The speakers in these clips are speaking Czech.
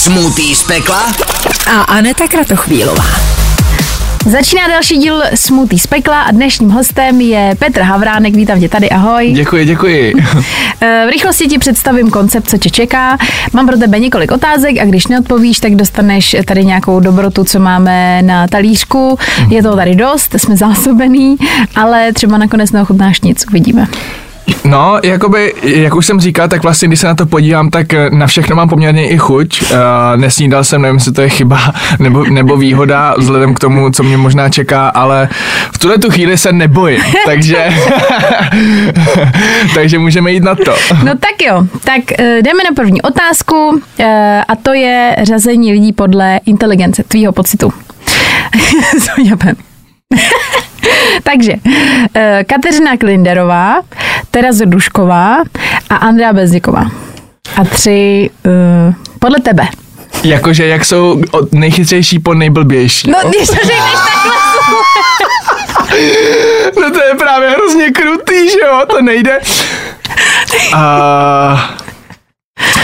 Smutý z pekla a Aneta Kratochvílová. Začíná další díl Smutý z pekla a dnešním hostem je Petr Havránek. Vítám tě tady, ahoj. Děkuji, děkuji. Eh, v rychlosti ti představím koncept, co tě čeká. Mám pro tebe několik otázek a když neodpovíš, tak dostaneš tady nějakou dobrotu, co máme na talířku. Je toho tady dost, jsme zásobený, ale třeba nakonec neochutnáš nic, uvidíme. No, jakoby, jak už jsem říkal, tak vlastně, když se na to podívám, tak eh, na všechno mám poměrně i chuť. Uh, nesnídal jsem, nevím, jestli to je chyba nebo, nebo výhoda, vzhledem k tomu, co mě možná čeká, ale v tuhle tu chvíli se nebojím, takže, takže můžeme jít na to. No tak jo, tak uh, jdeme na první otázku a to je řazení lidí podle inteligence, tvýho pocitu. Takže eh, Kateřina Klinderová, Tereza Dušková a Andrea Bezděková. A tři uh, podle tebe. Jakože jak jsou od nejchytřejší po nejblbější. No, když to řekneš takhle. no to je právě hrozně krutý, že jo, to nejde. A...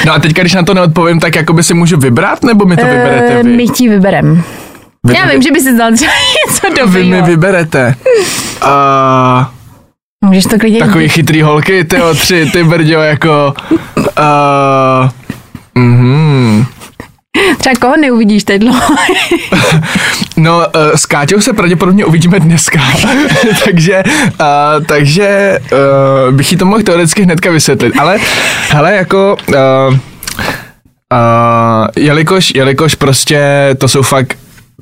No a teďka, když na to neodpovím, tak jako by si můžu vybrat, nebo mi to vyberete vy? Uh, my ti vyberem. Vy, Já vím, že by si dal třeba něco dobrého. Vy mi vyberete. Uh, Můžeš to klidně Takový chytrý holky, ty tři, ty brďo, jako... Uh, mm-hmm. Třeba koho neuvidíš teď No, uh, s Káťou se pravděpodobně uvidíme dneska, takže, uh, takže uh, bych jí to mohl teoreticky hnedka vysvětlit, ale hele, jako... Uh, uh, jelikož, jelikož prostě to jsou fakt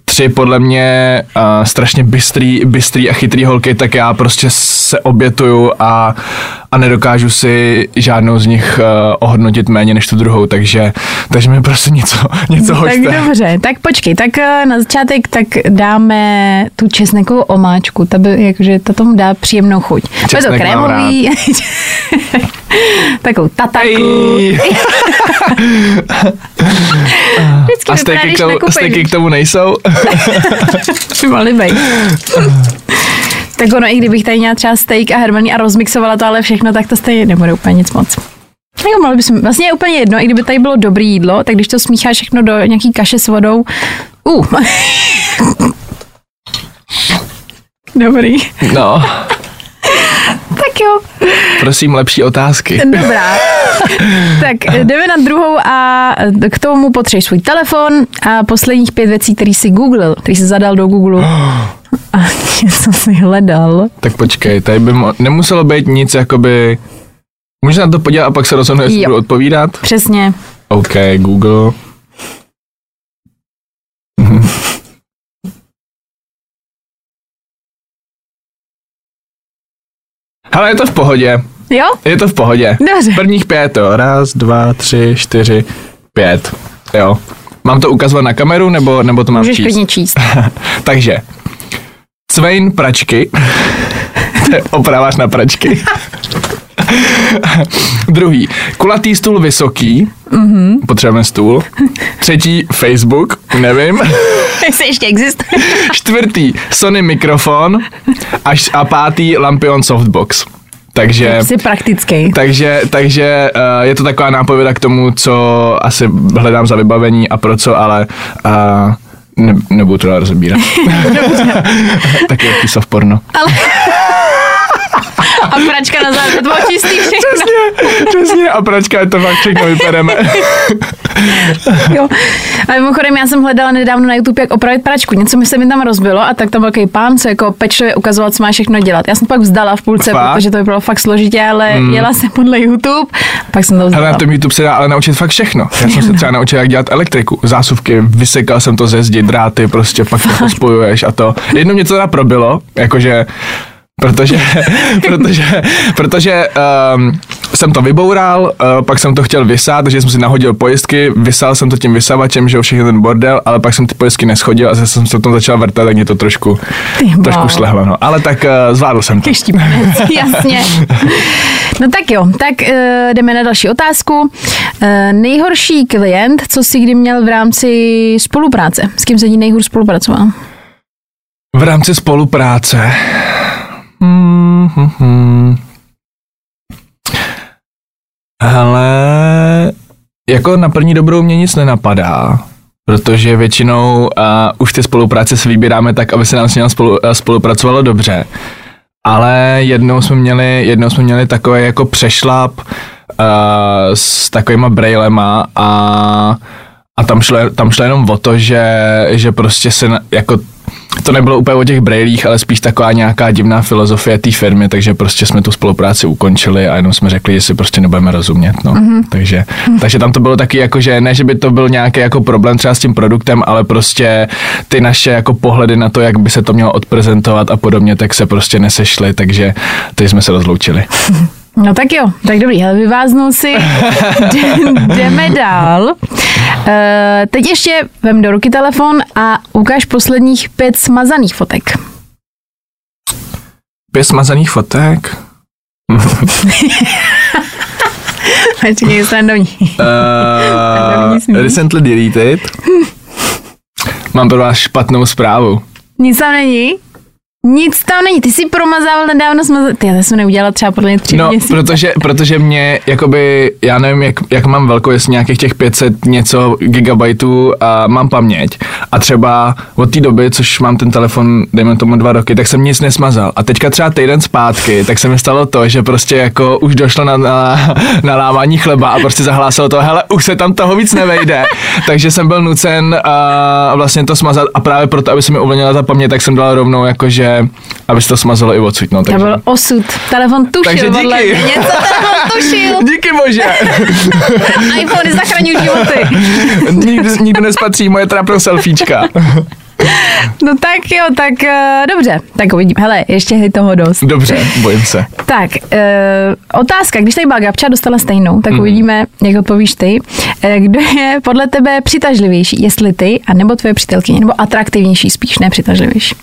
tři podle mě uh, strašně bystrý, bystrý a chytrý holky, tak já prostě se obětuju a, a nedokážu si žádnou z nich uh, ohodnotit méně než tu druhou, takže, takže mi prostě něco, něco hoďte. Tak dobře, tak počkej, tak uh, na začátek tak dáme tu česnekovou omáčku, ta by, jakože to tomu dá příjemnou chuť. Česnek to krémový, takovou tataku. a steky k, tomu, steky k tomu nejsou? By být. tak ono, i kdybych tady měla třeba steak a hermaný a rozmixovala to ale všechno, tak to stejně nebude úplně nic moc. Jo, mohli bychom, vlastně je úplně jedno, i kdyby tady bylo dobré jídlo, tak když to smícháš všechno do nějaký kaše s vodou, uh. Dobrý. No. Tak jo. Prosím, lepší otázky. Dobrá. tak jdeme na druhou a k tomu potřebuješ svůj telefon a posledních pět věcí, který jsi googlil, který jsi zadal do Google. a něco jsi hledal. Tak počkej, tady by mo- nemuselo být nic jakoby... Můžeš na to podívat a pak se rozhodnout, jestli budu odpovídat? Přesně. OK, Google. Ale je to v pohodě. Jo? Je to v pohodě. Dobře. Prvních pět, jo. Raz, dva, tři, čtyři, pět. Jo. Mám to ukazovat na kameru, nebo, nebo to mám Můžeš číst? klidně číst. Takže, Cvejn pračky. to je opraváš na pračky. Druhý, kulatý stůl vysoký. Mm-hmm. Potřebujeme stůl. Třetí, Facebook, nevím. Jestli ještě existuje. Čtvrtý, Sony mikrofon. Až a pátý, Lampion softbox. Takže, Jsi praktický. takže, takže uh, je to taková nápověda k tomu, co asi hledám za vybavení a pro co, ale uh, ne, nebudu to rozebírat. Taky jaký soft porno. Ale... A pračka na závěr, to čistý všechno. Přesně, přesně. A pračka je to fakt všechno vypereme. jo. A mimochodem, já jsem hledala nedávno na YouTube, jak opravit pračku. Něco mi se mi tam rozbilo a tak tam byl takový pán, co jako pečlivě ukazoval, co má všechno dělat. Já jsem pak vzdala v půlce, fakt? protože to bylo fakt složitě, ale mm. jela jsem podle YouTube, pak jsem to vzdala. Ale na tom YouTube se dá ale naučit fakt všechno. Já jsem se třeba naučil, jak dělat elektriku. Zásuvky, vysekal jsem to ze zdi, dráty, prostě pak to spojuješ a to. Jednou mě to teda probilo, jakože protože, protože, protože um, jsem to vyboural, uh, pak jsem to chtěl vysát, takže jsem si nahodil pojistky, vysál jsem to tím vysavačem, že všechny ten bordel, ale pak jsem ty pojistky neschodil a zase jsem se tom začal vrtat, tak mě to trošku, trošku slehlo, no. Ale tak uh, zvládl jsem to. jasně. No tak jo, tak uh, jdeme na další otázku. Uh, nejhorší klient, co jsi kdy měl v rámci spolupráce? S kým se ní nejhůř spolupracoval? V rámci spolupráce. Ale jako na první dobrou mě nic nenapadá, protože většinou uh, už ty spolupráce se vybíráme tak, aby se nám s ním spolu, uh, spolupracovalo dobře. Ale jednou jsme měli, jednou jsme měli takový jako přešlap uh, s takovýma brailema a, a tam šlo, tam šlo jenom o to, že, že prostě se na, jako to nebylo úplně o těch brailích, ale spíš taková nějaká divná filozofie té firmy, takže prostě jsme tu spolupráci ukončili a jenom jsme řekli, že si prostě nebudeme rozumět. No. Mm-hmm. Takže, takže tam to bylo taky jako, že ne, že by to byl nějaký jako problém třeba s tím produktem, ale prostě ty naše jako pohledy na to, jak by se to mělo odprezentovat a podobně, tak se prostě nesešly, takže teď jsme se rozloučili. No tak jo, tak dobrý, ale vyváznul si, jdeme dál. Uh, teď ještě vem do ruky telefon a ukáž posledních pět smazaných fotek. Pět smazaných fotek? Počkej, srandovní. Uh, recently deleted. Mám pro vás špatnou zprávu. Nic tam není? Nic tam není, ty jsi promazával nedávno smazal. Ty, já jsem neudělala třeba podle mě tři No, měsíce. protože, protože mě, jakoby, já nevím, jak, jak mám velkou, jestli nějakých těch 500 něco gigabajtů a mám paměť. A třeba od té doby, což mám ten telefon, dejme tomu dva roky, tak jsem nic nesmazal. A teďka třeba týden zpátky, tak se mi stalo to, že prostě jako už došlo na, na, na lámání chleba a prostě zahlásilo to, hele, už se tam toho víc nevejde. Takže jsem byl nucen a vlastně to smazat a právě proto, aby se mi uvolnila ta paměť, tak jsem dal rovnou jakože, aby se to smazalo i odsud. No, To takže, byl osud. Telefon tušil. Takže díky. podle mě. Něco telefon tušil. Díky bože. iPhony zachraňují životy. nikdy, nikdy nespatří moje trapno selfiečka. No tak jo, tak uh, dobře. Tak uvidím. Hele, ještě je toho dost. Dobře, bojím se. Tak, uh, otázka. Když tady byla Gabča, dostala stejnou, tak Mhm. uvidíme, jak odpovíš ty. Uh, kdo je podle tebe přitažlivější? Jestli ty, a nebo tvoje přítelkyně, nebo atraktivnější spíš, ne přitažlivější.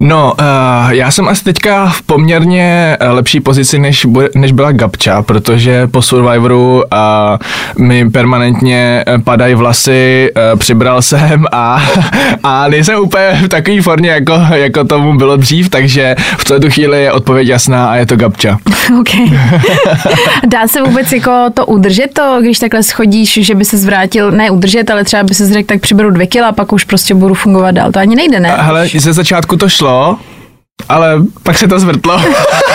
No, uh, já jsem asi teďka v poměrně eh, lepší pozici, než, než byla Gabča, protože po Survivoru uh, mi permanentně padají vlasy, uh, přibral jsem a, a nejsem úplně v takové formě, jako, jako tomu bylo dřív, takže v tuto chvíli je odpověď jasná a je to Gabča. OK. Dá se vůbec jako to udržet, to, když takhle schodíš, že by se zvrátil, ne udržet, ale třeba by se řekl, tak přiberu dvě kila a pak už prostě budu fungovat dál. To ani nejde, ne? Hele, ze začátku to šlo, ale pak se to zvrtlo.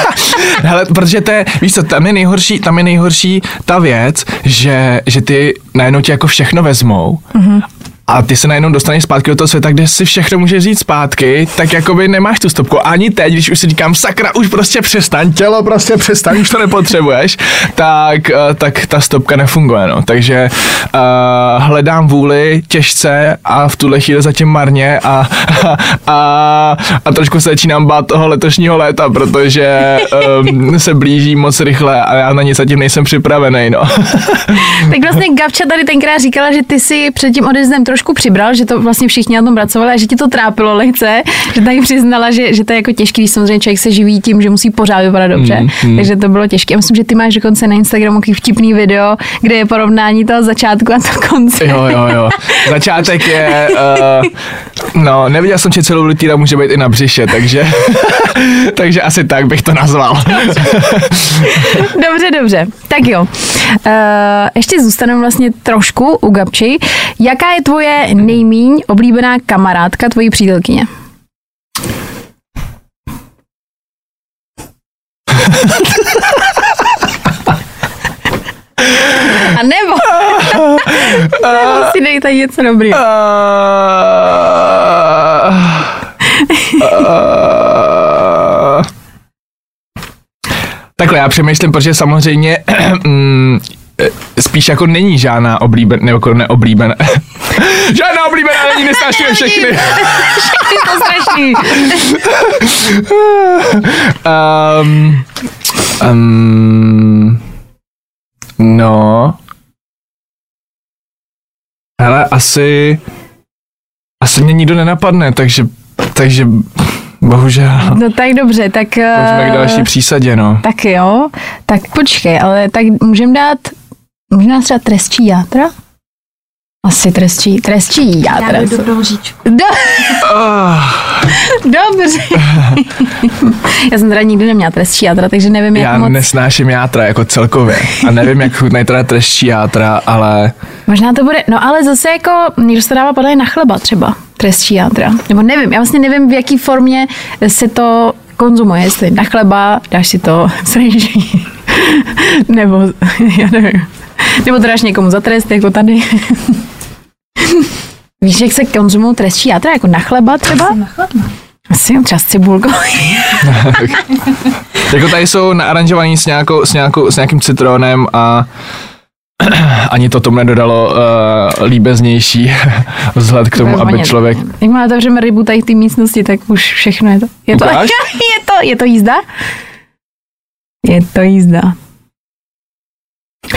Hele, protože to je, víš co, tam je nejhorší, tam je nejhorší ta věc, že, že ty najednou ti jako všechno vezmou mm-hmm. A ty se najednou dostaneš zpátky do toho světa, kde si všechno můžeš vzít zpátky, tak jakoby nemáš tu stopku. Ani teď, když už si říkám, sakra, už prostě přestaň, tělo prostě přestaň, už to nepotřebuješ, tak, eh, tak ta stopka nefunguje, no. Takže uh, hledám vůli těžce a v tuhle chvíli zatím marně a, a, a trošku se začínám bát toho letošního léta, protože um, se blíží moc rychle a já na nic zatím nejsem připravený, no. Tak vlastně Gavča tady tenkrát říkala, že ty si před tím odezdem trošku přibral, že to vlastně všichni na tom pracovali a že ti to trápilo lehce, že tady přiznala, že, že to je jako těžký, když samozřejmě člověk se živí tím, že musí pořád vypadat dobře, Mm, mm. takže to bylo těžké. Já myslím, že ty máš dokonce na Instagramu takový vtipný video, kde je porovnání toho začátku a toho konce. Jo, jo, jo. Začátek je, uh, no, neviděl jsem, že celou litíra může být i na břiše, takže, takže asi tak bych to nazval. Dobře, dobře. Tak jo. Uh, ještě zůstaneme vlastně trošku u Gabči. Jaká je tvoje nejmíň oblíbená kamarádka tvojí přítelkyně? A nebo, si dej tady něco dobrý. Uh, Takhle, já přemýšlím, protože samozřejmě mm, spíš jako není žádná oblíbená, nebo jako neoblíbená. žádná oblíbená není, nesnášíme všechny. Je to strašný. um, um, no. Hele, asi, asi mě nikdo nenapadne, takže, takže bohužel. No tak dobře, tak... Pojďme k eh, další přísadě, no. Tak jo, tak počkej, ale tak můžeme dát, můžeme dát třeba trestčí játra? Asi trestčí, trestčí jádra. Dáme dobrou lžičku. Do, Oh, dobře. já jsem teda nikdy neměla trestčí jádra, takže nevím, jak já moc. nesnáším játra jako celkově. A nevím, jak chutnají teda treščí játra, ale Možná to bude, no ale zase jako, někdo se dává podle na chleba třeba, trestčí jádra. Nebo nevím, já vlastně nevím, v jaký formě se to konzumuje, jestli na chleba, dáš si to rejži, nebo, já nevím, nebo to dáš někomu za trest, jako tady. Víš, jak se konzumují trestčí jádra, jako na chleba třeba? Na chleba. Asi třeba s cibulkou. jako tady jsou naaranžovaný s, nějakou, s, nějakou, s nějakým citronem a ani to tomu nedodalo uh, líbeznější vzhled k tomu, aby člověk... Jak má otevřeme rybu tady v té místnosti, tak už všechno je to. Je to, Ukáž? je to, je to jízda? Je to jízda.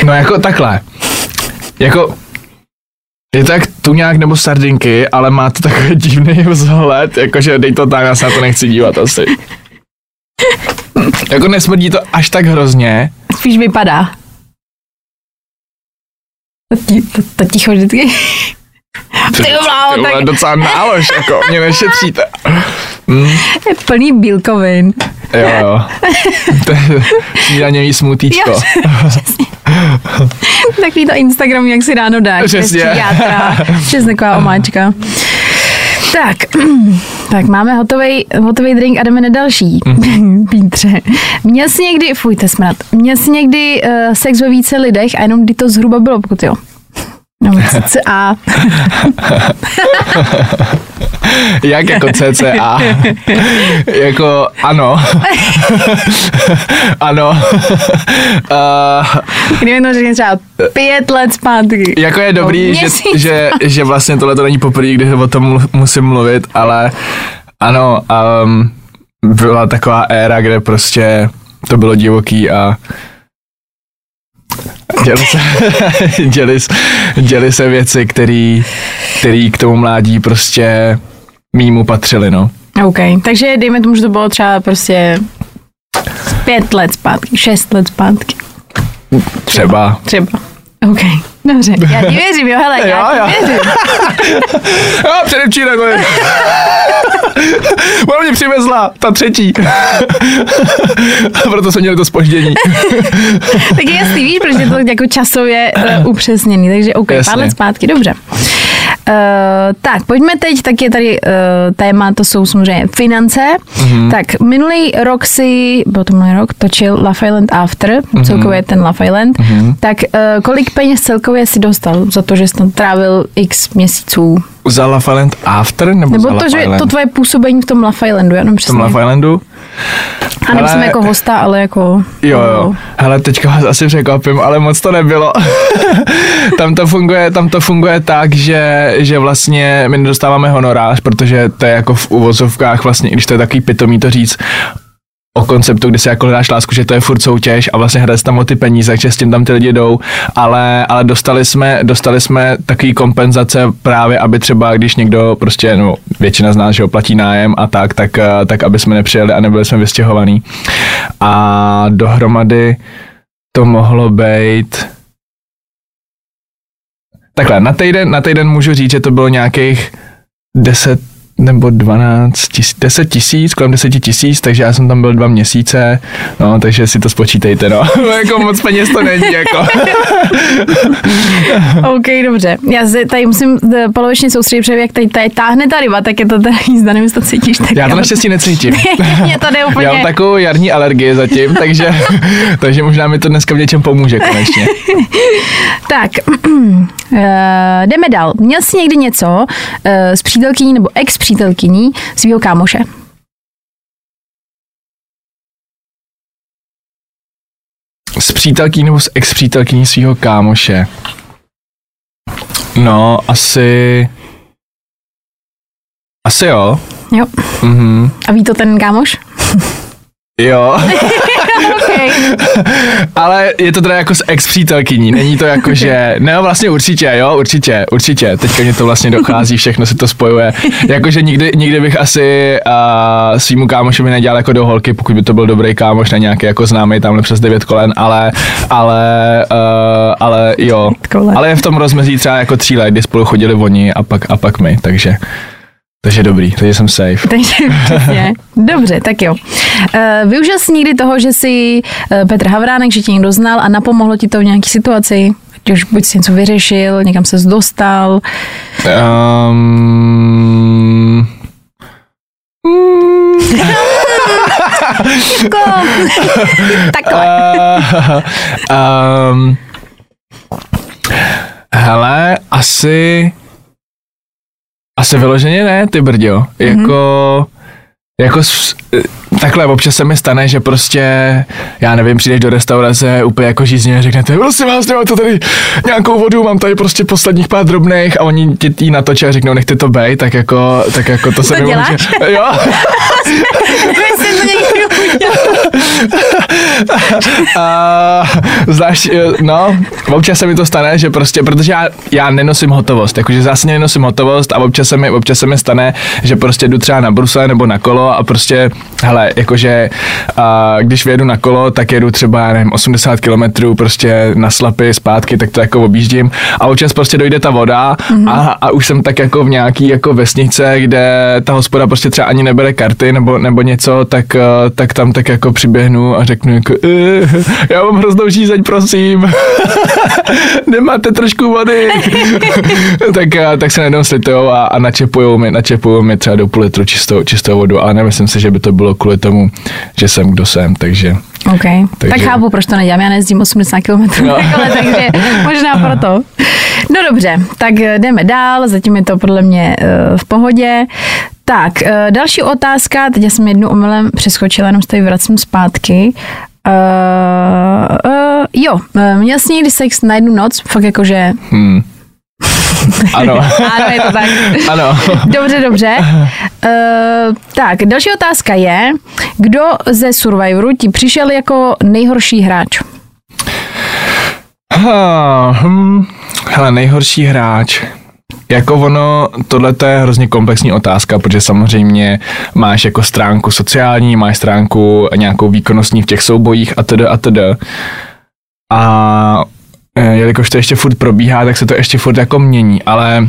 No jako takhle. Jako je to jak tuňák nebo sardinky, ale má to takový divný vzhled, jakože dej to tam, já se na to nechci dívat asi. Jako nesmrdí to až tak hrozně, Spíš vypadá. To, to, to ticho vždycky. Ty, Ty vole, tak- docela nálož, jako mě nešetříte. Mm, Je plný bílkovin. jo, jo. To je snídaněvý smutíčko. Jo, Takový to Instagram, jak si ráno dáš. Přesně. Přesně. Játra. Přesně taková omáčka. Tak, tak máme hotový, hotový drink a jdeme na další. Pítře. Měl jsi někdy, fuj, to smrad, měl jsi někdy uh, sex ve více lidech a jenom kdy to zhruba bylo, pokud jo. No, a Jak jako CCA? jako ano. ano. uh, kdyby to řekne třeba pět let zpátky. jako je dobrý, že, že, že vlastně tohle to není poprvé, kdy o tom musím mluvit, ale ano, um, byla taková éra, kde prostě to bylo divoký a děli se, děli, děli se věci, které který k tomu mládí prostě mýmu patřily, no. OK, takže dejme tomu, že to bylo třeba prostě pět let zpátky, šest let zpátky. Třeba. Třeba. OK, dobře, já ti věřím, jo, hele, já Jo, ti jo. věřím. A předevčírem. Ona mě přivezla, ta třetí. A proto jsme měli to spoždění. Tak je jasný, víš, protože je to jako časově uh, upřesněný, takže OK, Jasně. pár let zpátky, dobře. Uh, tak, pojďme teď, tak je tady uh, téma, to jsou samozřejmě finance. Mm-hmm. Tak, minulý rok si, byl to minulý rok, točil Love Island After, mm-hmm. celkově ten Love Island. Mm-hmm. Tak, uh, kolik peněz celkově si dostal za to, že jsi tam trávil x měsíců? Za Love Island After? Nebo, Nebo za to, že to tvoje působení v tom Love Islandu, já nevím v tom přesně. Love Islandu? A nemyslím jako hosta, ale jako... Jo, jo. Hele, teďka vás asi překvapím, ale moc to nebylo. tam, to funguje, tam to funguje tak, že, že vlastně my nedostáváme honorář, protože to je jako v uvozovkách vlastně, i když to je takový pitomý to říct, o konceptu, kdy si jako hledáš lásku, že to je furt soutěž a vlastně hraje se tam o ty peníze, že s tím tam ty lidi jdou, ale, ale dostali jsme, dostali jsme takový kompenzace právě, aby třeba, když někdo prostě, no většina z nás, že platí nájem a tak, tak, eh, tak aby jsme nepřijeli a nebyli jsme vystěhovaný. A dohromady to mohlo být Takhle, na týden, na týden můžu říct, že to bylo nějakých 10 nebo 12 tisíc, 10 tisíc, kolem 10 tisíc, takže já jsem tam byl dva měsíce, no, takže si to spočítejte, no. jako moc peněz to není, jako. OK, dobře. Já se tady musím eh, polovičně soustředit, protože jak tady, tady táhne ta ryba, tak je to teda jízda, nevím, to cítíš. Tak Já to naštěstí necítím. Mě to úplně... Já mám takovou jarní alergii zatím, takže, takže možná mi to dneska v něčem pomůže konečně. Tak, uh, jdeme dál. Měl jsi někdy něco uh, s přítelkyní nebo ex-přítelkyní svého kámoše? S přítelkyní nebo s ex-přítelkyní svého kámoše? No, asi... Asi jo. Jo. Mhm. A ví to ten kámoš? Jo. Ale je to teda jako s ex přítelkyní, není to jako, že, ne, vlastně určitě, jo, určitě, určitě, teďka mě to vlastně dochází, všechno se to spojuje, jakože nikdy, nikdy bych asi uh, svýmu kámošovi nedělal jako do holky, pokud by to byl dobrý kámoš na nějaký jako známý tamhle přes devět kolen, ale, ale, uh, ale jo, ale je v tom rozmezí třeba jako tří let, kdy spolu chodili oni a pak, a pak my, takže takže dobrý, takže jsem safe. Takže přesně. Dobře, tak jo. Uh, využil jsi někdy toho, že jsi uh, Petr Havránek, že tě někdo znal a napomohlo ti to v nějaké situaci? Ať už buď jsi něco vyřešil, někam se dostal. Um... Takhle. um, hele, asi asi vyloženě ne, ty brďo. Mm-hmm. Jako, jako takhle občas se mi stane, že prostě, já nevím, přijdeš do restaurace úplně jako žízně a řeknete, prosím vás, to tady nějakou vodu, mám tady prostě posledních pár drobných a oni ti jí natočí a řeknou, nechte to bej, tak jako, tak jako to, to se mi může... Jo. a, zvlášť, no, občas se mi to stane, že prostě, protože já, já nenosím hotovost, jakože zase nenosím hotovost a občas se mi, občas se mi stane, že prostě jdu třeba na brusle nebo na kolo a prostě, hele, jakože a, když vyjedu na kolo, tak jedu třeba, nevím, 80 km prostě na slapy zpátky, tak to jako objíždím a občas prostě dojde ta voda mm-hmm. a, a už jsem tak jako v nějaký jako vesnice, kde ta hospoda prostě třeba ani nebere karty nebo, nebo něco, tak, tak tam tak jako přiběhnu a řeknu jako, eh, já mám hroznou žízeň, prosím. Nemáte trošku vody? tak, tak se najednou slitujou a, a načepujou mi, načepujou mi třeba do půl litru čistou, čistou vodu, ale nemyslím si, že by to bylo kvůli tomu, že jsem kdo jsem, takže... OK, takže... tak chápu, proč to nedělám, já nejezdím 80 km, no. takže možná proto. No dobře, tak jdeme dál, zatím je to podle mě uh, v pohodě. Tak, uh, další otázka, teď já jsem jednu omylem přeskočila, jenom se tady vracím zpátky. Uh, uh, jo, měl jsi někdy sex na jednu noc, fakt jakože... Hmm. Ano. ano, je to tak. Ano. Dobře, dobře. Uh, tak, další otázka je, kdo ze Survivoru ti přišel jako nejhorší hráč? Ha, hm, hele, nejhorší hráč. Jako ono, tohle je hrozně komplexní otázka, protože samozřejmě máš jako stránku sociální, máš stránku nějakou výkonnostní v těch soubojích a td. a td. A jelikož to ještě furt probíhá, tak se to ještě furt jako mění, ale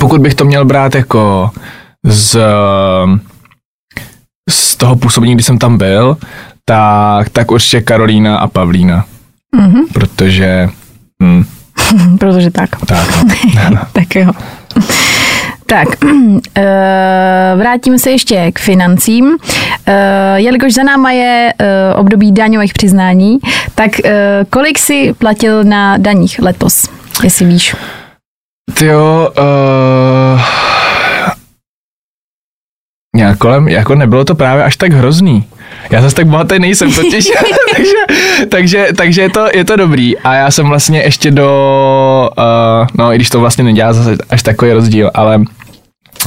pokud bych to měl brát jako z, z toho působení, kdy jsem tam byl, tak, tak určitě Karolína a Pavlína. Mm-hmm. Protože hm, Protože tak. Tak, no. tak jo. Tak, eh, vrátíme se ještě k financím. Eh, jelikož za náma je eh, období daňových přiznání, tak kolik si platil na daních letos, jestli víš? Ty jo, uh, nějak kolem, jako nebylo to právě až tak hrozný. Já zase tak bohatý nejsem totiž, takže, takže, takže je, to, je to dobrý. A já jsem vlastně ještě do, uh, no i když to vlastně nedělá zase až takový rozdíl, ale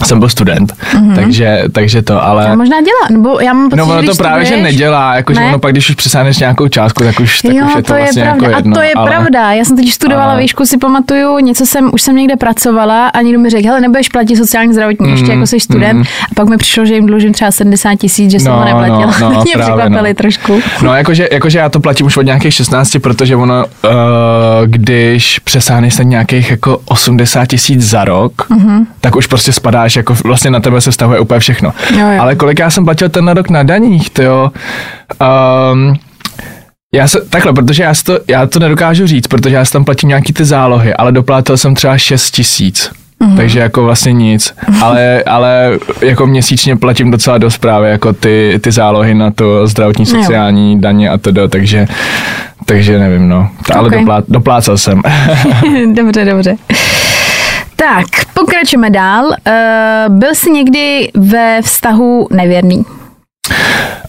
jsem byl student, mm-hmm. takže, takže to, ale... A možná dělá, nebo já mám pocit, No ono to právě, studuješ, že nedělá, jakože ne? ono pak, když už přesáhneš nějakou částku, tak už, tak jo, už je to, to vlastně je pravda. jako jedno. A to je ale... pravda, já jsem teď studovala ale... výšku, si pamatuju, něco jsem, už jsem někde pracovala a někdo mi řekl, hele, nebudeš platit sociální zdravotní, mm, ještě jako jsi student. Mm. A pak mi přišlo, že jim dlužím třeba 70 tisíc, že jsem no, ho neplatila. No, no, Mě překvapili no. trošku. No, jakože, jakože já to platím už od nějakých 16, protože ono, uh, když přesáhneš se nějakých jako 80 tisíc za rok, mm-hmm. tak už prostě spadáš jako vlastně na tebe se vztahuje úplně všechno. Jo, jo. Ale kolik já jsem platil ten rok na daních, to jo. Um, já se, takhle, protože já, to, já to nedokážu říct, protože já tam platím nějaký ty zálohy, ale doplátil jsem třeba 6 tisíc. Mm-hmm. Takže jako vlastně nic, ale, ale jako měsíčně platím docela dost právě jako ty, ty zálohy na to zdravotní, sociální jo. daně a to, takže, takže nevím, no. Ale okay. doplá, doplácel jsem. dobře, dobře. Tak, pokračujeme dál. Uh, byl jsi někdy ve vztahu nevěrný?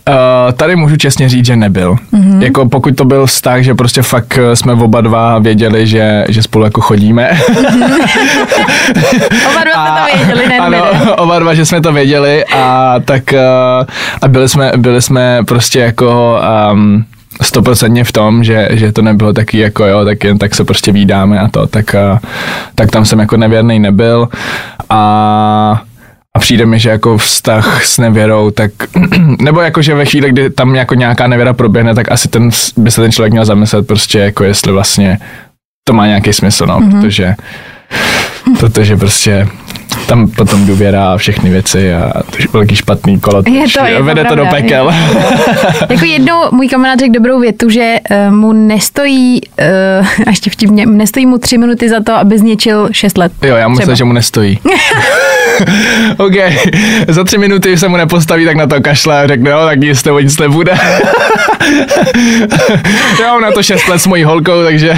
Uh, tady můžu čestně říct, že nebyl. Mm-hmm. Jako pokud to byl vztah, že prostě fakt eh, jsme oba dva věděli, že, že spolu jako chodíme. oba dva jsme to věděli, ne? Ano, oba dva, že jsme to věděli a tak uh, a byli jsme, byli jsme prostě jako um, stoprocentně v tom, že, že to nebylo taky jako jo, tak jen tak se prostě výdáme a to, tak, a, tak tam jsem jako nevěrný nebyl a a přijde mi, že jako vztah s nevěrou, tak, nebo jako, že ve chvíli, kdy tam jako nějaká nevěra proběhne, tak asi ten, by se ten člověk měl zamyslet prostě, jako jestli vlastně to má nějaký smysl, no, mm-hmm. protože, protože prostě tam potom důvěra a všechny věci a to je velký špatný kolo. Je to, je to vede pravda, to do pekel. jako jednou můj kamarád řekl dobrou větu, že uh, mu nestojí, uh, a ještě vtipně, nestojí mu tři minuty za to, aby zničil šest let. Jo, já myslím, že mu nestojí. OK, za tři minuty se mu nepostaví, tak na to kašle a řekne, jo, tak nic nebo nic nebude. jo, na to šest let s mojí holkou, takže...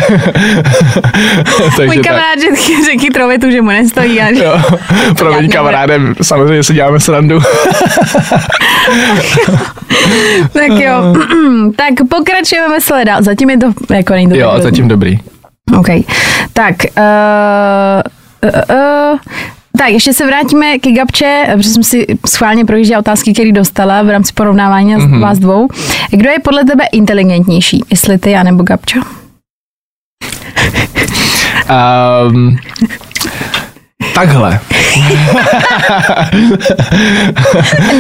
takže Můj tak. kamarád řekl, řekl větu, že mu nestojí. A že... Jo, promiň nebude. kamarádem, samozřejmě si děláme srandu. tak jo, tak pokračujeme dál. Zatím je to, jako není to jo, tak zatím dobrý. OK. Tak, uh, uh, uh, tak, ještě se vrátíme ke Gabče, protože jsem si schválně projížděla otázky, které dostala v rámci porovnávání Mhm. mm-hmm. vás dvou. Kdo je podle tebe inteligentnější, jestli ty, anebo Gabčo? Um, takhle.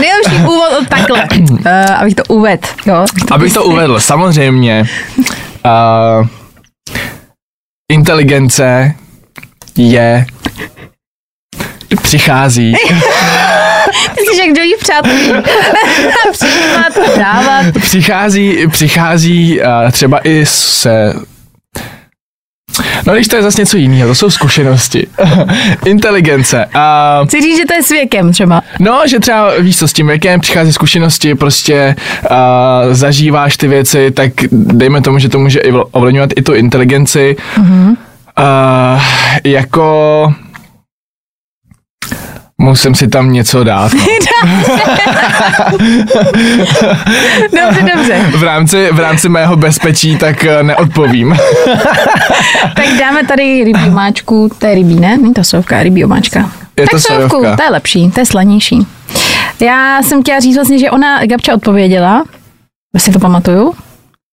Nejlepší úvod od takhle, uh, abych to uvedl. Jo? Abych to uvedl, samozřejmě. Uh, inteligence je přichází. Ty jsi jak Joey přátelí. Přichází, přichází uh, třeba i se No když to je zase něco jiného, to jsou zkušenosti. Inteligence. Uh, Chci říct, že to je s věkem třeba. No, že třeba víš co, s tím věkem přichází zkušenosti, prostě uh, zažíváš ty věci, tak dejme tomu, že to může ovlivňovat i tu inteligenci. Mm-hmm. Uh, jako musím si tam něco dát. No. Dobře, dobře. v, rámci, v rámci mého bezpečí tak eh, neodpovím. Tak dáme tady rybí omáčku, to je rybí, ne? Není to sovka, rybí omáčka. Je tak to sojovku, sojovka. to je lepší, to je slanější. Já jsem chtěla říct vlastně, že ona Gabča odpověděla, si to pamatuju,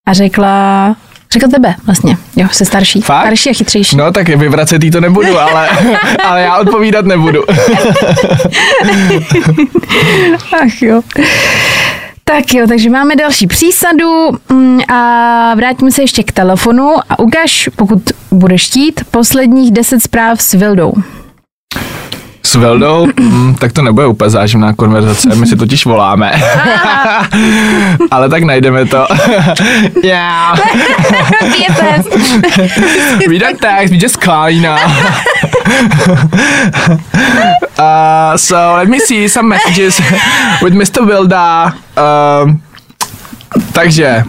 a řekla, řekla tebe vlastně, jo, jsi starší, Fakt? starší a chytřejší. No tak vyvracet jí to nebudu, ale, ale já odpovídat nebudu. Ach jo. Tak jo, takže máme další přísadu mm, a vrátíme se ještě k telefonu a ukáž, pokud budeš chtít, posledních 10 zpráv s Vildou. S Veldou, mm, tak to nebude úplně záživná konverzace, my si totiž voláme. Ale tak najdeme to. Já. We don't text, we just call, you know. uh, so let me see some messages with Mr. Vilda. Um, takže,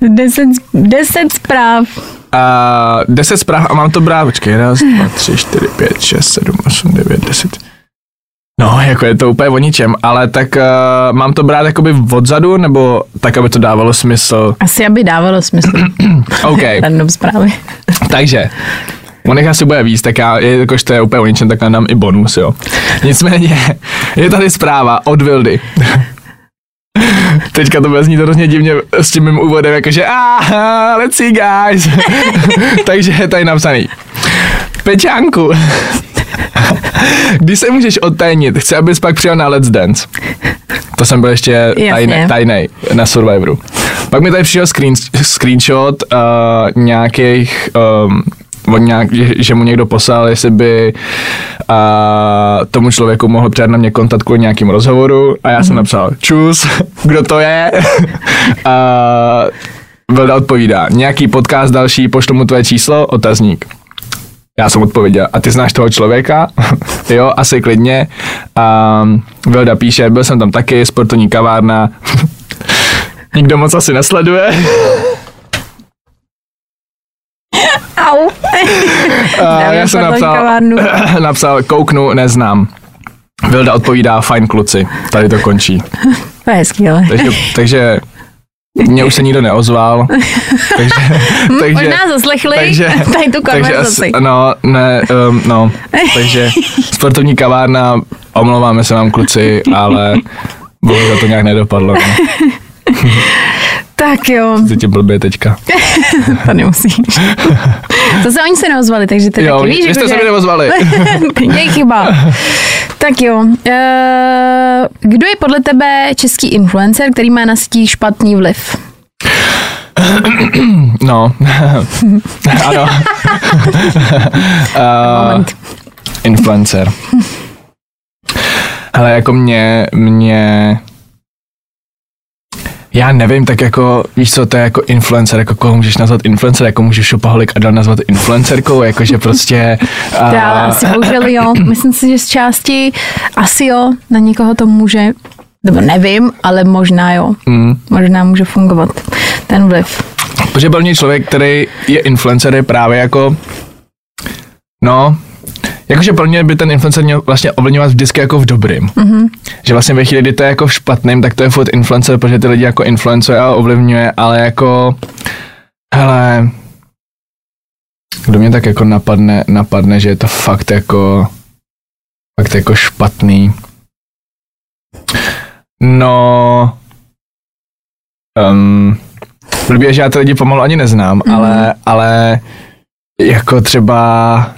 10, 10 zpráv. Uh, 10 zpráv a mám to brát, počkej, 1, 2, 3, 4, 5, 6, 7, 8, 9, 10. No, jako je to úplně o ničem, ale tak uh, mám to brát jakoby odzadu, nebo tak, aby to dávalo smysl? Asi, aby dávalo smysl. OK, Random zprávy. takže, on jich asi bude víc, tak já, jakož to je úplně o ničem, tak já dám i bonus, jo. Nicméně, je tady zpráva od Vildy. Teďka to bude znít hrozně divně s tím mým úvodem, jakože ah, let's see guys. Takže je tady napsaný. Pečánku. Když se můžeš odtajnit, chci, abys pak přijel na Let's Dance. To jsem byl ještě tajný, Jasně. tajnej na Survivoru. Pak mi tady přišel screen, screenshot uh, nějakých um, od nějak, že, že mu někdo poslal, jestli by uh, tomu člověku mohl přidat na mě kontakt kvůli nějakým rozhovoru a já jsem napsal čus, kdo to je? uh, Velda odpovídá, nějaký podcast další, pošlu mu tvoje číslo, otazník. Já jsem odpověděl, a ty znáš toho člověka? jo, asi klidně. Um, Velda píše, byl jsem tam taky, sportovní kavárna. Nikdo moc asi nesleduje. Au. A já jsem napsal, kavárnu. napsal, kouknu, neznám. Vilda odpovídá, fajn kluci, tady to končí. To je hezký, ale. Takže, takže mě už se nikdo neozval. Takže, takže, Možná zaslechli takže, tady tu takže konverzaci. asi, no, ne, um, no, takže sportovní kavárna, omlouváme se vám kluci, ale bohužel to nějak nedopadlo. No. Tak jo, Ty tě blbě teďka. to nemusíš. Zase oni se neozvali, takže ty Jo, taky víš, vy jste se mi neozvali. Je chyba. Tak jo. eh, Kdo je podle tebe český influencer, který má na sítích špatný vliv? No. ano. uh, Moment. influencer. Ale jako mě, mě, já nevím, tak jako, víš co, to je jako influencer, jako koho můžeš nazvat influencer, jako můžeš Šopaholik Adel nazvat influencerkou, jakože prostě... To já a- asi bohužel jo. Myslím si, že z části asi jo, na někoho to může, nebo nevím, ale možná jo. Mm, Možná může fungovat ten vliv. protože byl člověk, který je influencer, je právě jako, no, jakože pro mě by ten influencer měl vlastně ovlivňovat vždycky jako v dobrým. Mhm. Že vlastně ve chvíli, kdy to je jako v špatným, tak to je furt influencer, protože ty lidi jako influencuje a ovlivňuje, ale jako, hele, kdo mě tak jako napadne, napadne, že je to fakt jako, fakt jako špatný. No, um, blbě, že já ty lidi pomalu ani neznám, Mhm. ale, ale jako třeba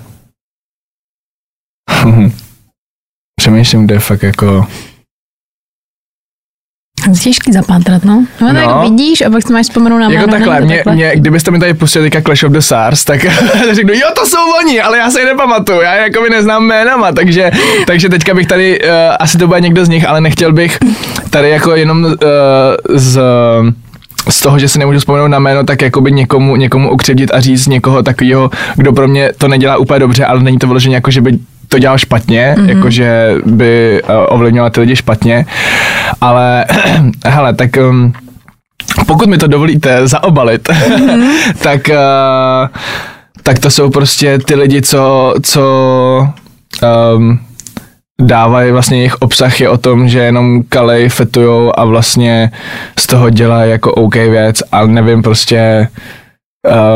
Přemýšlím, kde je fakt jako... Je těžký zapátrat, no. No, no. Tak vidíš a pak si máš vzpomenout na Jako jméno, takhle, mě, mě, kdybyste mi tady pustili teďka Clash of the Stars, tak řeknu, jo, to jsou oni, ale já se je nepamatuju, já je jako by neznám jménama, takže, takže teďka bych tady, uh, asi to bude někdo z nich, ale nechtěl bych tady jako jenom uh, z z toho, že si nemůžu vzpomenout na jméno, tak jakoby někomu, někomu ukřivdit a říct někoho takového, kdo pro mě to nedělá úplně dobře, ale není to vyloženě jako, že by to dělal špatně, mm-hmm. jakože by uh, ovlivňoval ty lidi špatně, ale hele, tak um, pokud mi to dovolíte zaobalit, mm-hmm. tak, uh, tak to jsou prostě ty lidi, co, co um, dávají vlastně jejich obsah je o tom, že jenom kalej, fetujou a vlastně z toho dělají jako OK věc, ale nevím prostě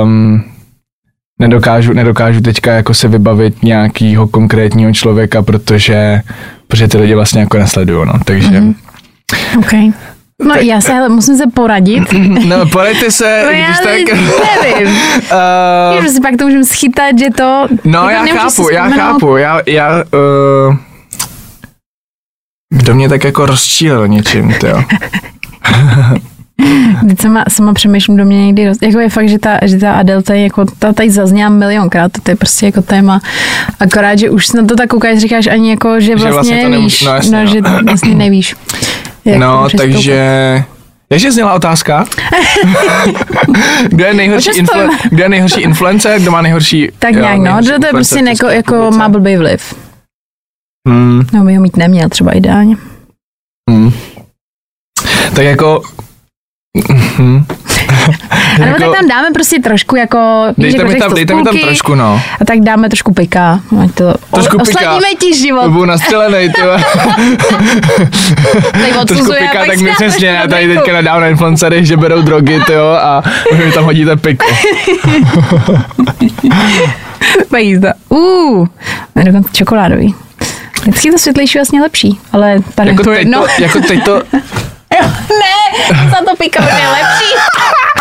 um, nedokážu, nedokážu teďka jako se vybavit nějakýho konkrétního člověka, protože, protože ty lidi vlastně jako nesledují, no, takže mm-hmm. OK. No já se, hele, musím se poradit. No, poraďte se, No já tak... nevím. uh, Že si pak to můžeme schytat, že to... No, já chápu, já chápu, já, já, uh, kdo mě tak jako rozčílil něčím, to jo. Teď sama, sama přemýšlím, do mě někdy, roz... jako je fakt, že ta, že ta Adele tady, jako, ta tady zazněla milionkrát, to je prostě jako téma, akorát, že už na to tak koukáš, říkáš ani jako, že vlastně, vlastně to nevíš, nemů- no jasně, no, no. že vlastně nevíš. jak No, takže... Jakže zněla otázka? kdo, je nejhorší influ- kdo je nejhorší influencer, kdo má nejhorší Tak nějak, no, nejhorší že to je prostě neko, jako republice? má blbý vliv. Hmm, No, by ho mít neměl třeba ideálně. hmm. Tak jako... Hmm. A nebo tak tam dáme prostě trošku jako, dejte, jako mi tam, dejte mi tam trošku, no. A tak dáme trošku pika. Ať to Trošku pika. osladíme ti život. Budu nastřelenej, ty Trošku pika, tak mi přesně, já tady piku. teďka nadám na influencery, že berou drogy, ty jo, a vy mi tam hodíte piko. Úplně jízda. Uh, je dokonce čokoládový. Vždycky to světlejší je vlastně lepší, ale tady Jako to teď jedno. jako teď to, Jo, ne, za to pika je lepší.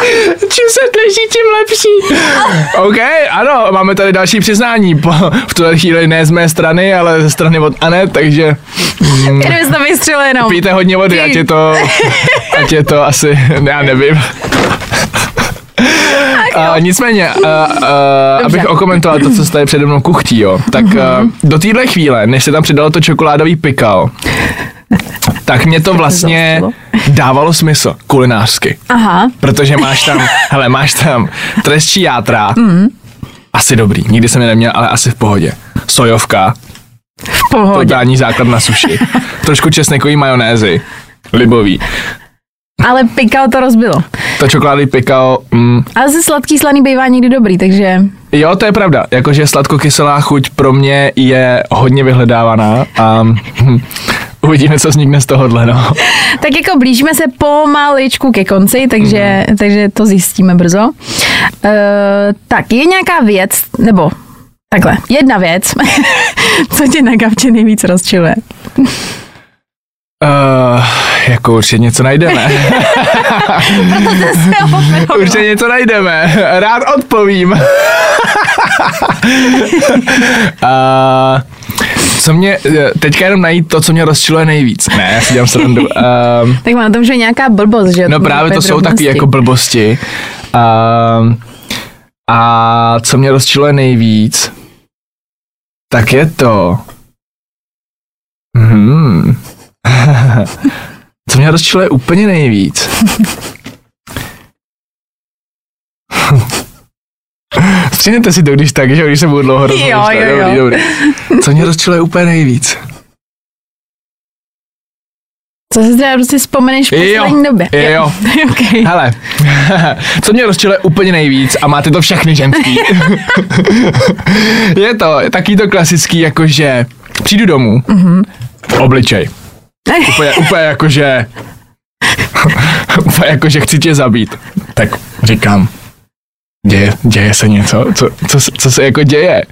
čím se tleží, tím lepší. OK, ano, máme tady další přiznání. Po, v tuhle chvíli ne z mé strany, ale ze strany od Anet, takže mm, Kdyby jsi to vystřelil jenom. pijte hodně vody, Ty. ať je to, ať je to asi, já nevím. Uh, nicméně, uh, uh, abych okomentoval to, co jste tady přede mnou kuchtí, jo, tak uh, do téhle chvíle, než se tam přidalo to čokoládový pikal, tak mě to vlastně dávalo smysl kulinářsky. Aha, Protože máš tam, hele, máš tam trestčí játra, mm. asi dobrý, nikdy jsem je neměl, ale asi v pohodě. Sojovka, v pohodě. totální základ na suši. Trošku česnekový majonézy, libový. Ale pikal to rozbilo. To čokoládový pikal, mm, Ale ze sladký slaný bývá někdy dobrý, takže jo, to je pravda, jakože sladkokyselá chuť pro mě je hodně vyhledávaná a hm, uvidíme, co vznikne z tohohle, no. tak jako blížíme se pomaličku ke konci, takže, Mhm. takže to zjistíme brzo. Uh, tak je nějaká věc, nebo takhle, jedna věc, co tě na gavče nejvíc rozčiluje. Uh, jako určitě něco najdeme. určitě něco najdeme. Rád odpovím. A, co mě, teďka jenom najít to, co mě rozčiluje nejvíc. Ne, já si dělám srandu. Um, tak má na tom, že je nějaká blbost, že? No právě to jsou taky jako blbosti. Um, a co mě rozčiluje nejvíc, tak je to... Hmm. co mě rozčiluje úplně nejvíc. Stříhnete si to, když tak, že když se budu dlouho rozhodnout. Jo, jo, jo. Dobrý, dobrý. Co mě rozčiluje úplně nejvíc? Co si teda prostě vzpomeneš v poslední jo, době? Jo, jo. okay. Hele, co mě rozčiluje úplně nejvíc a máte to všechny ženský. je to taky to klasický, jakože přijdu domů, mm-hmm. obličej. úplně, úplně jakože úplně jakože chci tě zabít. Tak říkám, děje, děje se něco, co, co, co se jako děje.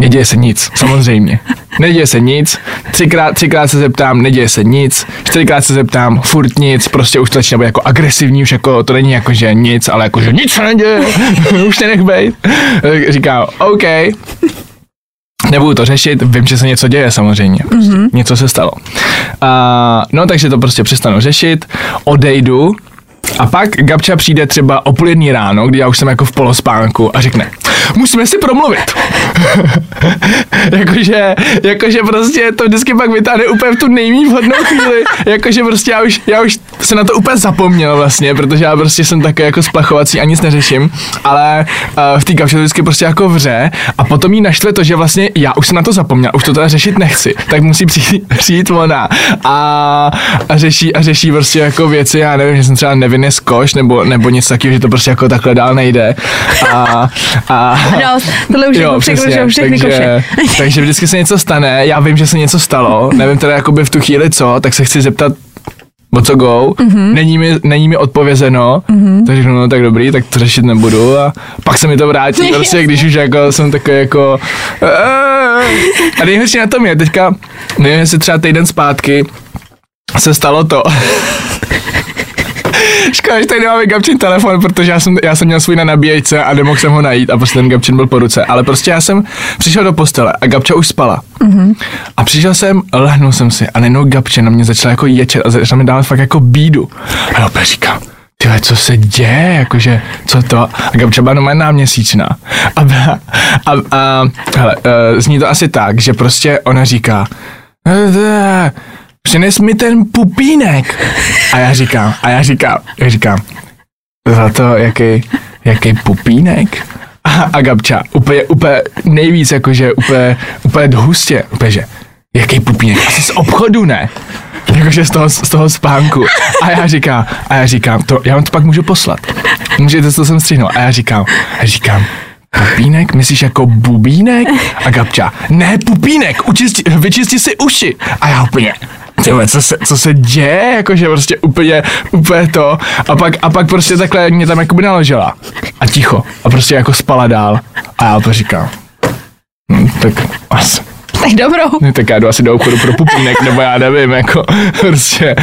Neděje se nic, samozřejmě. Neděje se nic, třikrát, třikrát se zeptám, neděje se nic, čtyřikrát se zeptám, furt nic, prostě už to začíná být jako agresivní, už jako, to není jako, že nic, ale jako, že nic se neděje, už nenech bejt. Říkám, OK, Nebudu to řešit, vím, že se něco děje samozřejmě. Prostě. Mm-hmm. Něco se stalo. A, no takže to prostě přestanu řešit, odejdu a pak Gabča přijde třeba o půl jedný ráno, kdy já už jsem jako v polospánku a řekne, musíme si promluvit. jakože, jakože prostě to vždycky pak vytáhne úplně v tu nejmí vhodnou chvíli. jakože prostě já už, já už se na to úplně zapomněl vlastně, protože já prostě jsem také jako splachovací a nic neřeším, ale uh, v té Gabče to vždycky prostě jako vře a potom jí naštve to, že vlastně já už jsem na to zapomněl, už to teda řešit nechci, tak musí přijít, přijít ona a, a řeší a řeší prostě jako věci, já nevím, že jsem třeba nevynes koš nebo, nebo něco takového, že to prostě jako takhle dál nejde. A, a, no, tohle už jo, jako překročil všechny takže, koše. takže vždycky se něco stane, já vím, že se něco stalo, nevím teda jakoby v tu chvíli co, tak se chci zeptat, o co go, mm-hmm. není, mi, není mi odpovězeno, mm-hmm. tak řeknu, no tak dobrý, tak to řešit nebudu a pak se mi to vrátí, prostě, když už jako jsem takový jako a nejhorší na tom je, teďka, nevím, jestli třeba týden zpátky se stalo to, Škoda, že tady nemáme Gabčin telefon, protože já jsem, já jsem měl svůj na nabíjejce a nemohl jsem ho najít a prostě ten Gabčin byl po ruce. Ale prostě já jsem přišel do postele a Gabča už spala. Mm-hmm. A přišel jsem, lehnul jsem si a najednou Gabče na mě začala jako ječet a začala mi dávat fakt jako bídu. A já opět říkám, tyhle, co se děje, jakože, co to? A Gabča byla normálně náměsíčná. A, a, a, a hele, uh, zní to asi tak, že prostě ona říká, přines mi ten pupínek. A já říkám, a já říkám, já říkám, za to, jaký, jaký pupínek? A, a Gabča, úplně, úplně nejvíc, jakože úplně, úplně hustě, úplně, že, jaký pupínek? Asi z obchodu, ne? Jakože z toho, z toho spánku. A já říkám, a já říkám, to, já vám to pak můžu poslat. Můžete, co jsem střihnul. A já říkám, a říkám, Pupínek? Myslíš jako bubínek? A Gabča, ne pupínek, učisti, vyčisti si uši. A já úplně, tyhle, co se, co se děje, jakože prostě úplně, úplně to. A pak, a pak prostě takhle mě tam jakoby naložila. A ticho. A prostě jako spala dál. A já to říkám. Hm, tak asi. Tak dobrou. Ne, tak já jdu asi do obchodu pro pupínek, nebo já nevím, jako prostě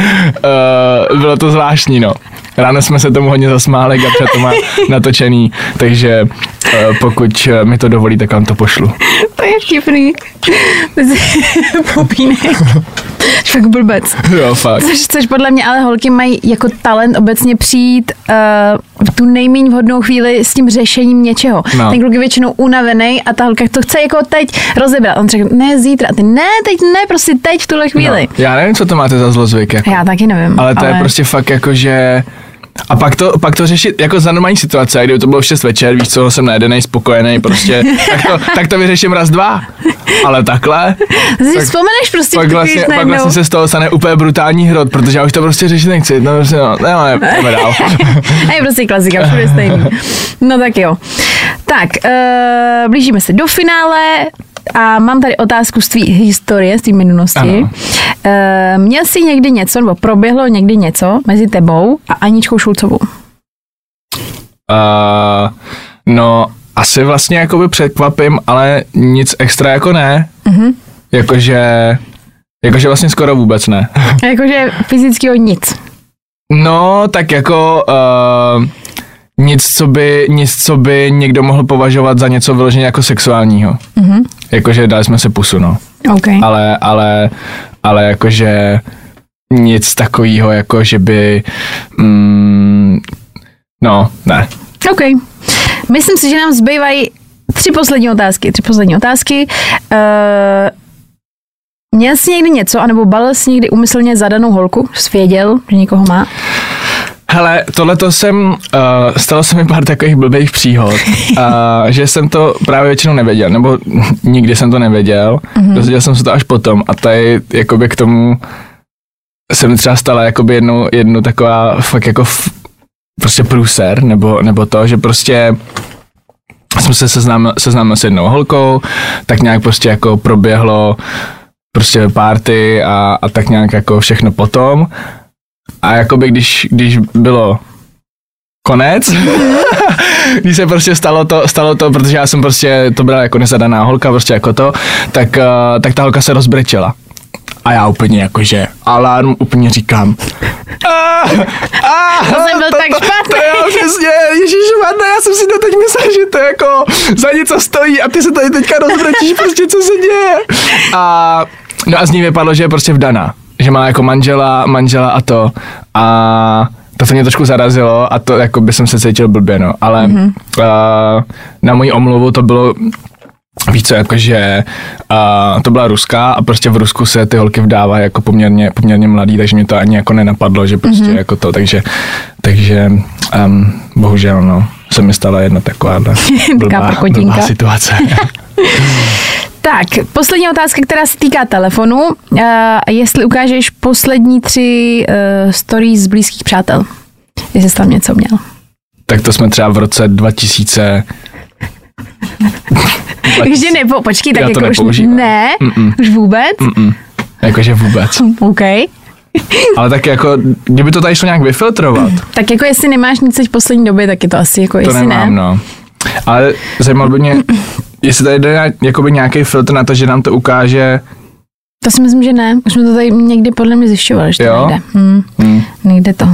uh, bylo to zvláštní, no. Ráno jsme se tomu hodně zasmáli, Gabča to má natočený, takže uh, pokud mi to dovolí, tak vám to pošlu. To je vtipný. Pupínek. Fakt blbec. Jo, fakt. Což, což podle mě ale holky mají jako talent obecně přijít uh, v tu nejméně vhodnou chvíli s tím řešením něčeho. No. Ten kluk je většinou unavený a ta holka to chce jako teď rozebrat. On řekne, ne zítra, ty ne, teď ne, prostě teď v tuhle chvíli. No. Já nevím, co to máte za zlozvyk. Jako. Já taky nevím. Ale to ale... je prostě fakt jako, že a pak to, pak to řešit jako za normální situace, kdyby to bylo v 6 večer, víš co, jsem najedený, spokojený, prostě, tak to, tak to vyřeším raz, dva. Ale takhle. Si tak, vzpomeneš prostě pak vlastně, pak vlastně se z toho stane úplně brutální hrot, protože já už to prostě řešit nechci. No, prostě, no, ne, ne, jdeme dál. je prostě klasika, všude stejný. No tak jo. Tak, uh, blížíme se do finále. A mám tady otázku z tvý historie, z té minulosti. E, měl jsi někdy něco, nebo proběhlo někdy něco mezi tebou a Aničkou Šulcovou? Uh, no, asi vlastně jakoby překvapím, ale nic extra jako ne. Mm-hmm. Jakože Jakože vlastně skoro vůbec ne. Jakože fyzického nic. No, tak jako uh, nic, co by, nic, co by někdo mohl považovat za něco vyloženě jako sexuálního. Mhm. Jakože dali jsme si pusu, no. OK. Ale, ale, ale jakože nic takového, jako že by, mm, no, ne. OK. Myslím si, že nám zbývají tři poslední otázky. Tři poslední otázky. Uh, měl jsi někdy něco, anebo balil jsi někdy umyslně zadanou holku? Jsi věděl, že někoho má? Hele, tohleto jsem, uh, stalo se mi pár takových blbých příhod, uh, že jsem to právě většinou nevěděl, nebo nikdy jsem to nevěděl, mm-hmm. dozvěděl jsem se to až potom a tady jakoby k tomu se mi třeba stala jakoby jednou, jednu taková fakt jako f, prostě průser, nebo, nebo to, že prostě jsem se seznámil, seznámil s jednou holkou, tak nějak prostě jako proběhlo prostě party a, a tak nějak jako všechno potom. A jakoby když, když bylo konec, když se prostě stalo to, stalo to, protože já jsem prostě, to byla jako nezadaná holka, prostě jako to, tak, uh, tak ta holka se rozbrečela. A já úplně jakože alarm úplně říkám. Ah, ah, To jsem byl tak špatný. To, jo, přesně, ježišmarja, já jsem si to teď myslel, že to jako za něco stojí a ty se tady teďka rozbrečíš, prostě co se děje. A, no a z ní vypadlo, že je prostě vdaná. Že má jako manžela, manžela a to. A to se mě trošku zarazilo a to jako by jsem se cítil blbě, no. Ale mm-hmm. uh, na moji omluvu to bylo Víš co, jakože uh, to byla ruská a prostě v Rusku se ty holky vdávají jako poměrně, poměrně mladý, takže mě to ani jako nenapadlo, že prostě mm-hmm. jako to, takže, takže um, bohužel no, se mi stala jedna taková blbá, blbá situace. Tak, poslední otázka, která se týká telefonu. Uh, jestli ukážeš poslední tři uh, stories z blízkých přátel. Jestli jsi tam něco měl. tak to jsme třeba v roce 2000 Takže nebo, počkej, tak Já to jako už ne, Mm-mm. už vůbec? Mm-mm. Jakože vůbec. OK. Ale tak jako, kdyby to tady šlo nějak vyfiltrovat, Tak jako jestli nemáš nic teď v poslední době, tak je to asi jako to jestli nemám, ne. no. Ale zajímalo by mě, jestli tady jde jakoby nějaký filtr na to, že nám to ukáže, To si myslím, že ne. Už jsme to tady někdy podle mě zjišťovali, že to Jo? nejde. Hmm, hm, nejde to.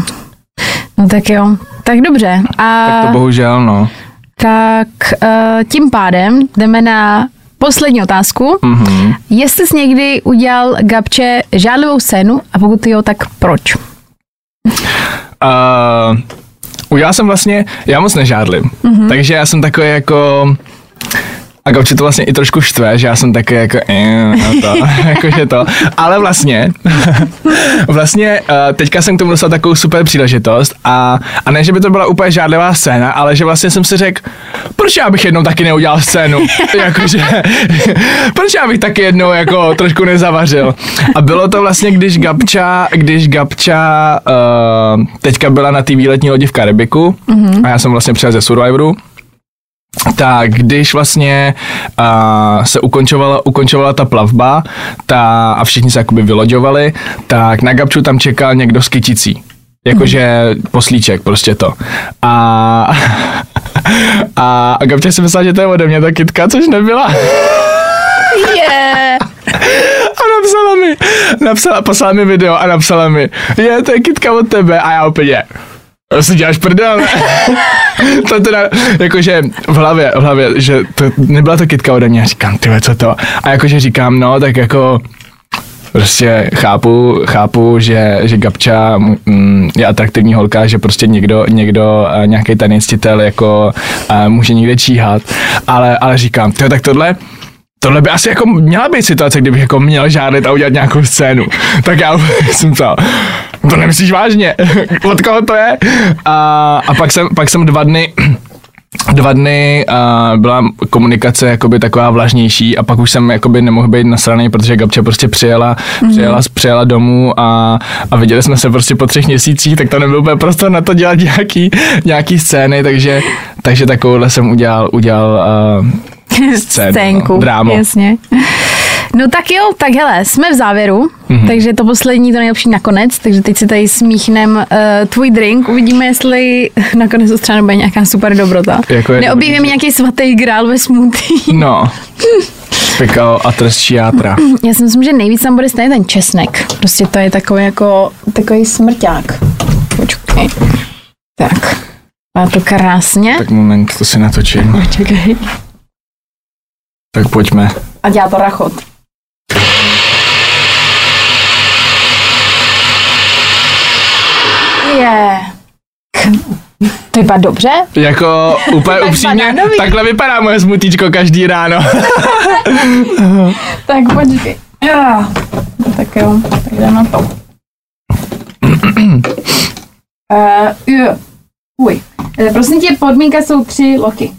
No tak jo. Tak dobře. A tak to bohužel, no. tak uh, tím pádem jdeme na poslední otázku. Mhm. Jestli jsi někdy udělal Gabče žádlivou scénu a pokud jo, tak proč? Uh, udělal jsem vlastně, já moc nežádlím, Mhm. mm-hmm. takže já jsem takový jako, a Gauči to vlastně i trošku štve, že já jsem taky jako, eh, no to, jakože to, ale vlastně, vlastně uh, teďka jsem k tomu dostal takovou super příležitost a, a ne, že by to byla úplně žádlivá scéna, ale že vlastně jsem si řekl, proč já bych jednou taky neudělal scénu, jakože, proč já bych taky jednou jako trošku nezavařil. A bylo to vlastně, když Gabča, když Gabča uh, teďka byla na té výletní lodi v Karibiku mm-hmm. a já jsem vlastně přijel ze Survivoru, tak když vlastně uh, se ukončovala, ukončovala ta plavba ta, a všichni se jakoby vyloďovali, tak na Gabču tam čekal někdo s kyticí. Jakože poslíček, prostě to. A, a, a Gabča si myslela, že to je ode mě ta kytka, což nebyla. Je. A napsala mi, napsala, poslala mi video a napsala mi, je, to je kytka od tebe a já úplně, "To si děláš prdel, to teda, jakože v hlavě, v hlavě, že to nebyla to kytka ode mě, a říkám, ty co to? A jakože říkám, no, tak jako, Prostě chápu, chápu, že, že Gabča mm, je atraktivní holka, že prostě někdo, někdo eh, nějaký tanicitel jako eh, může někde číhat, ale, ale říkám, tyjo, tak tohle, Tohle by asi jako měla být situace, kdybych jako měl žádat a udělat nějakou scénu. Tak já jsem psal, to nemyslíš vážně, od koho to je? A, a pak, jsem, pak jsem dva dny dva dny uh, byla komunikace jakoby taková vlažnější a pak už jsem jakoby nemohl být nasraný, protože Gabča prostě přijela, mm-hmm. přijela, přijela domů a, a viděli jsme se prostě po třech měsících, tak to nebyl úplně prostor na to dělat nějaký, nějaký scény, takže, takže takovouhle jsem udělal, udělal uh, scénu, Scénku, no, drámo. jasně. No tak jo, tak hele, jsme v závěru, Mhm. mm-hmm. takže to poslední, to nejlepší nakonec, takže teď si tady smíchnem uh, tvůj drink, uvidíme, jestli nakonec to třeba nebude nějaká super dobrota. Jako že- nějaký svatý grál ve smoothie. No, Pikao a trestší játra. Já si myslím, že nejvíc tam bude stejně ten česnek. Prostě to je takový jako, takový smrťák. Počkej. Tak. Má to krásně. Tak moment, to si natočím. Počkej. Tak pojďme. A dělá to rachot. Je. To vypadá dobře? Jako úplně Tak upřímně, banánový. takhle vypadá moje smutíčko každý ráno. Tak počkej. No, tak jo, tak jdem na to. uh, jo. Uj. Eh, Prosím tě, podmínka jsou tři loky.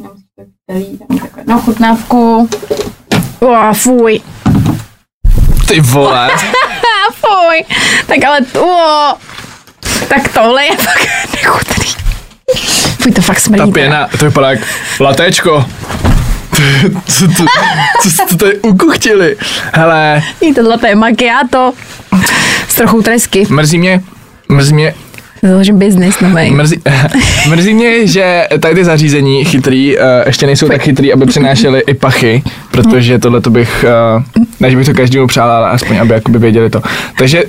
Tam takhle. No, chutnávku. Oh, fuj. Ty vole. Fuj. Tak ale, oh. Tak tohle je fakt nechutný. Fuj, to fakt smrdí. Ta pěna, to vypadá jak latéčko. Co to, co jste to tady ukuchtili? Hele, I tohle to je macchiato. S trochou tresky. mrzí mě, mrzí mě, Založím biznis nový. mrzí, mrzí mě, že tady ty zařízení chytrý uh, ještě nejsou tak chytrý, aby přinášely i pachy, protože tohle to bych, uh, ne, že bych to každému přál, ale aspoň, aby jakoby věděli to. Takže,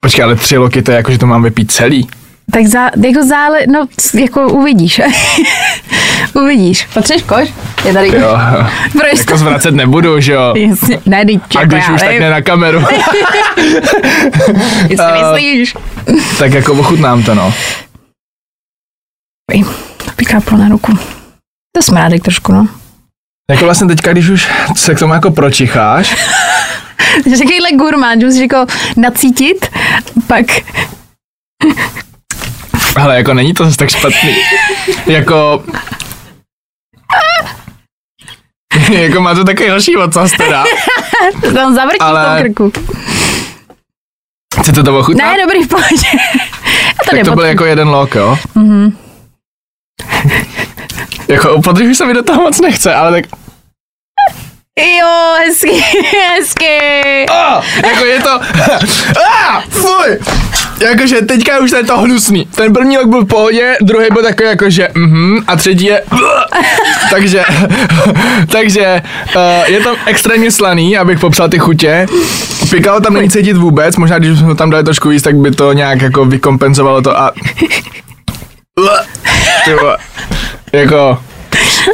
počkej, ale tři loky, to je jako, že to mám vypít celý. Tak za, jako zále, no, jako uvidíš. uvidíš. Potřebuješ koš? Je tady. Jo, Pro jako jistotu. zvracet nebudu, že jo. Jasně, ne, teď, A když už, tak ne na kameru. Jestli Eh, myslíš. tak jako ochutnám to, no. To by káplo na ruku. To smrádek trošku, no. Jako vlastně teďka, když už se k tomu jako pročicháš, takovýhle gurmán, že musíš jako nacítit, pak ale jako není to zase tak špatný. Jako... jako má to takový horší ocas teda. to tam zavrtí Ale- v tom krku. Chcete to ochutnat? Ne, dobrý, v pohodě. Já tak to byl jako jeden lok, jo? Mhm. Jako upodržuji už se mi do toho moc nechce, ale tak... Jo, hezky, hezky. Oh, jako je to... ah, fuj! Jakože teďka už je to hnusný. Ten první rok byl v pohodě, druhý byl takový jakože mhm, a třetí je takže, takže uh, je to extrémně slaný, abych popsal ty chutě. Pikalo tam není cítit vůbec, možná když jsme tam dali trošku víc, tak by to nějak jako vykompenzovalo to a... Ty vole. jako,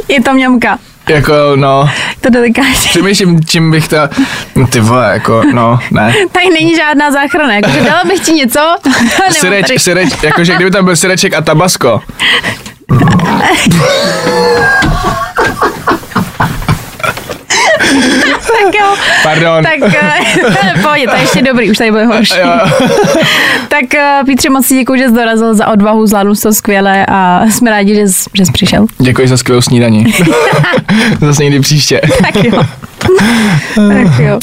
Je to mňamka. Jako, no, To delikátně. přemýšlím, čím bych to, no ty vole, jako, no, ne. Tady není žádná záchrana. Jakože dala bych ti něco. Syreč, tady. syreč, jakože kdyby tam byl syreček a tabasko. Tak jo. Pardon. Tak eh, pohodě, to je ještě dobrý, už tady bude horší. Jo. Tak eh, Pítře, moc si děkuji, že jsi dorazil za odvahu, zvládnu jsi to skvěle a jsme rádi, že jsi, že jsi přišel. Děkuji za skvělou snídaní. Zase někdy příště. Tak jo. tak jo.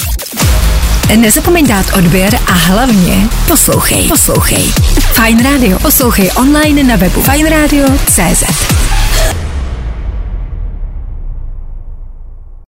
Nezapomeň dát odběr a hlavně poslouchej. Poslouchej. Fine Radio. Poslouchej online na webu fajnradio.cz.